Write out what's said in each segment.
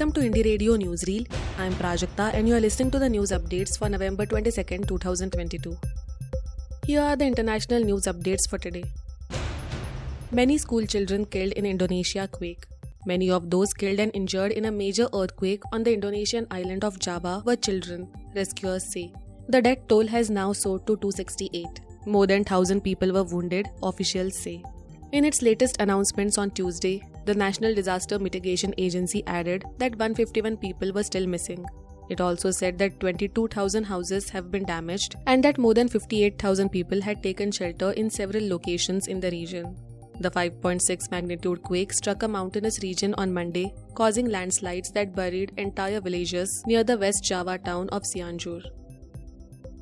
Welcome to Indie Radio Newsreel. I'm Prajakta and you are listening to the news updates for November 22, 2022. Here are the international news updates for today. Many school children killed in Indonesia quake. Many of those killed and injured in a major earthquake on the Indonesian island of Java were children, rescuers say. The death toll has now soared to 268. More than 1000 people were wounded, officials say. In its latest announcements on Tuesday, the National Disaster Mitigation Agency added that 151 people were still missing. It also said that 22,000 houses have been damaged and that more than 58,000 people had taken shelter in several locations in the region. The 5.6 magnitude quake struck a mountainous region on Monday, causing landslides that buried entire villages near the West Java town of Cianjur.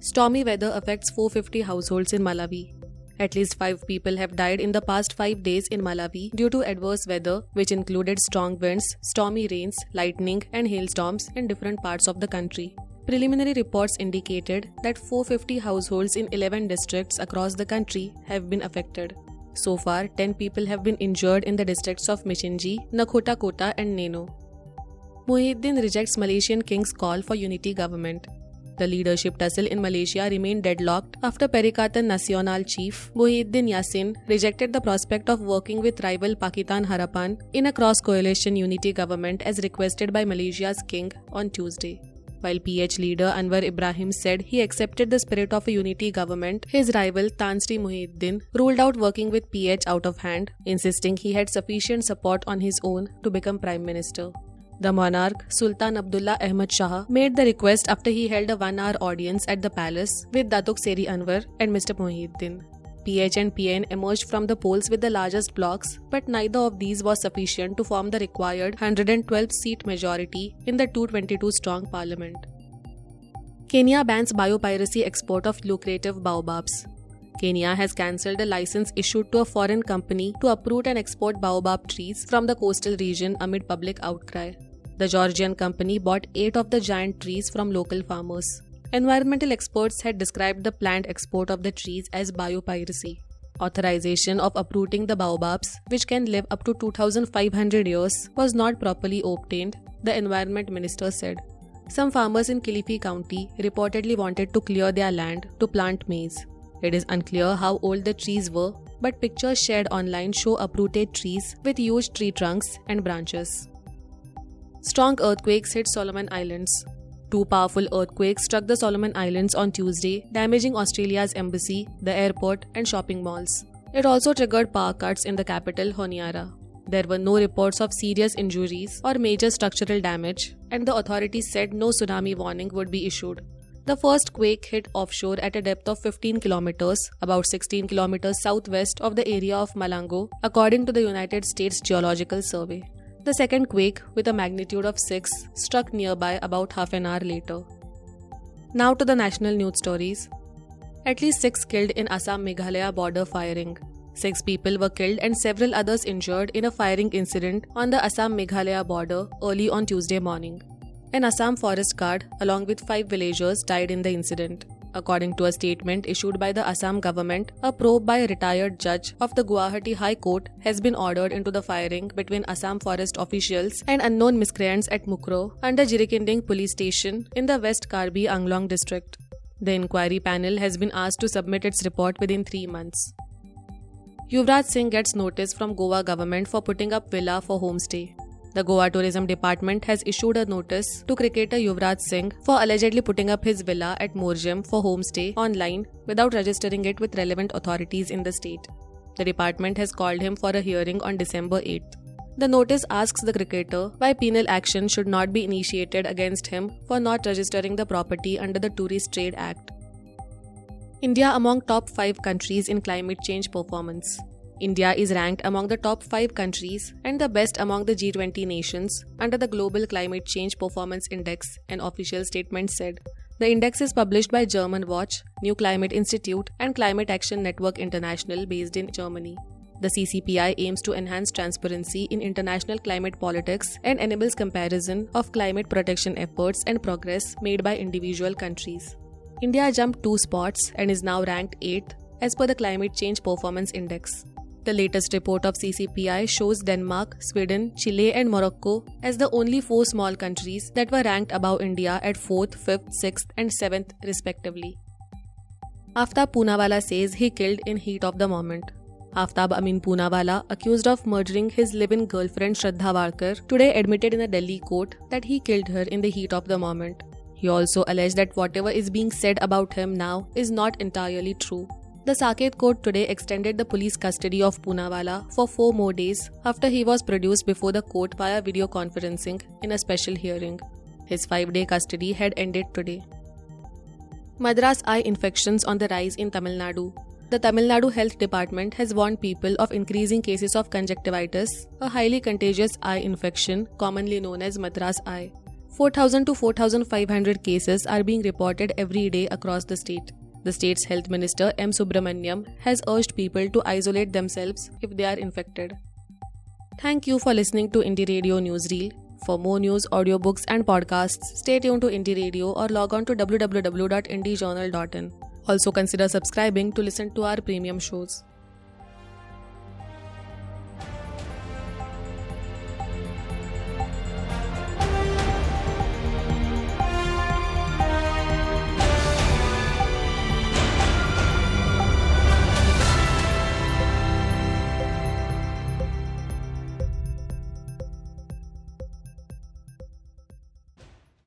Stormy weather affects 450 households in Malawi. At least five people have died in the past five days in Malawi due to adverse weather, which included strong winds, stormy rains, lightning, and hailstorms in different parts of the country. Preliminary reports indicated that 450 households in 11 districts across the country have been affected. So far, 10 people have been injured in the districts of Mchinji, Nakhota Kota, and Neno. Muhyiddin rejects Malaysian king's call for unity government. The leadership tussle in Malaysia remained deadlocked after Perikatan Nasional chief Muhyiddin Yassin rejected the prospect of working with rival Pakatan Harapan in a cross coalition unity government as requested by Malaysia's king on Tuesday. While PH leader Anwar Ibrahim said he accepted the spirit of a unity government, his rival Tan Sri Muhyiddin ruled out working with PH out of hand, insisting he had sufficient support on his own to become prime minister. The monarch, Sultan Abdullah Ahmad Shah, made the request after he held a one hour audience at the palace with Datuk Seri Anwar and Mr. Muhyiddin. PH and PN emerged from the polls with the largest blocks, but neither of these was sufficient to form the required 112 seat majority in the 222 strong parliament. Kenya bans biopiracy export of lucrative baobabs. Kenya has cancelled a license issued to a foreign company to uproot and export baobab trees from the coastal region amid public outcry. The Georgian company bought eight of the giant trees from local farmers. Environmental experts had described the planned export of the trees as biopiracy. Authorization of uprooting the baobabs, which can live up to 2500 years, was not properly obtained, the environment minister said. Some farmers in Kilifi County reportedly wanted to clear their land to plant maize. It is unclear how old the trees were, but pictures shared online show uprooted trees with huge tree trunks and branches. Strong earthquakes hit Solomon Islands. Two powerful earthquakes struck the Solomon Islands on Tuesday, damaging Australia's embassy, the airport, and shopping malls. It also triggered power cuts in the capital, Honiara. There were no reports of serious injuries or major structural damage, and the authorities said no tsunami warning would be issued. The first quake hit offshore at a depth of 15 kilometers, about 16 kilometers southwest of the area of Malango, according to the United States Geological Survey. The second quake, with a magnitude of 6, struck nearby about half an hour later. Now to the national news stories. At least 6 killed in Assam Meghalaya border firing. 6 people were killed and several others injured in a firing incident on the Assam Meghalaya border early on Tuesday morning. An Assam forest guard, along with 5 villagers, died in the incident. According to a statement issued by the Assam government, a probe by a retired judge of the Guwahati High Court has been ordered into the firing between Assam forest officials and unknown miscreants at Mukro under Jirikinding police station in the West Karbi Anglong district. The inquiry panel has been asked to submit its report within three months. Yuvraj Singh gets notice from Goa government for putting up villa for homestay. The Goa Tourism Department has issued a notice to cricketer Yuvraj Singh for allegedly putting up his villa at Morjim for homestay online without registering it with relevant authorities in the state. The department has called him for a hearing on December 8th. The notice asks the cricketer why penal action should not be initiated against him for not registering the property under the Tourist Trade Act. India among top 5 countries in climate change performance. India is ranked among the top 5 countries and the best among the G20 nations under the Global Climate Change Performance Index, an official statement said. The index is published by Germanwatch, New Climate Institute, and Climate Action Network International based in Germany. The CCPI aims to enhance transparency in international climate politics and enables comparison of climate protection efforts and progress made by individual countries. India jumped two spots and is now ranked 8th as per the Climate Change Performance Index. The latest report of CCPI shows Denmark, Sweden, Chile, and Morocco as the only four small countries that were ranked above India at 4th, 5th, 6th, and 7th, respectively. Aftab Poonawalla says he killed in heat of the moment. Aftab Amin Poonawalla, accused of murdering his live-in girlfriend Shraddha Walkar, today admitted in a Delhi court that he killed her in the heat of the moment. He also alleged that whatever is being said about him now is not entirely true. The Saket court today extended the police custody of Poonawalla for four more days after he was produced before the court via video conferencing in a special hearing. His five day custody had ended today. Madras eye infections on the rise in Tamil Nadu. The Tamil Nadu Health Department has warned people of increasing cases of conjunctivitis, a highly contagious eye infection commonly known as Madras eye. 4,000 to 4,500 cases are being reported every day across the state. The state's health minister M. Subramaniam has urged people to isolate themselves if they are infected. Thank you for listening to Indie Radio Newsreel. For more news, audiobooks, and podcasts, stay tuned to Indie Radio or log on to www.indiejournal.in. Also consider subscribing to listen to our premium shows.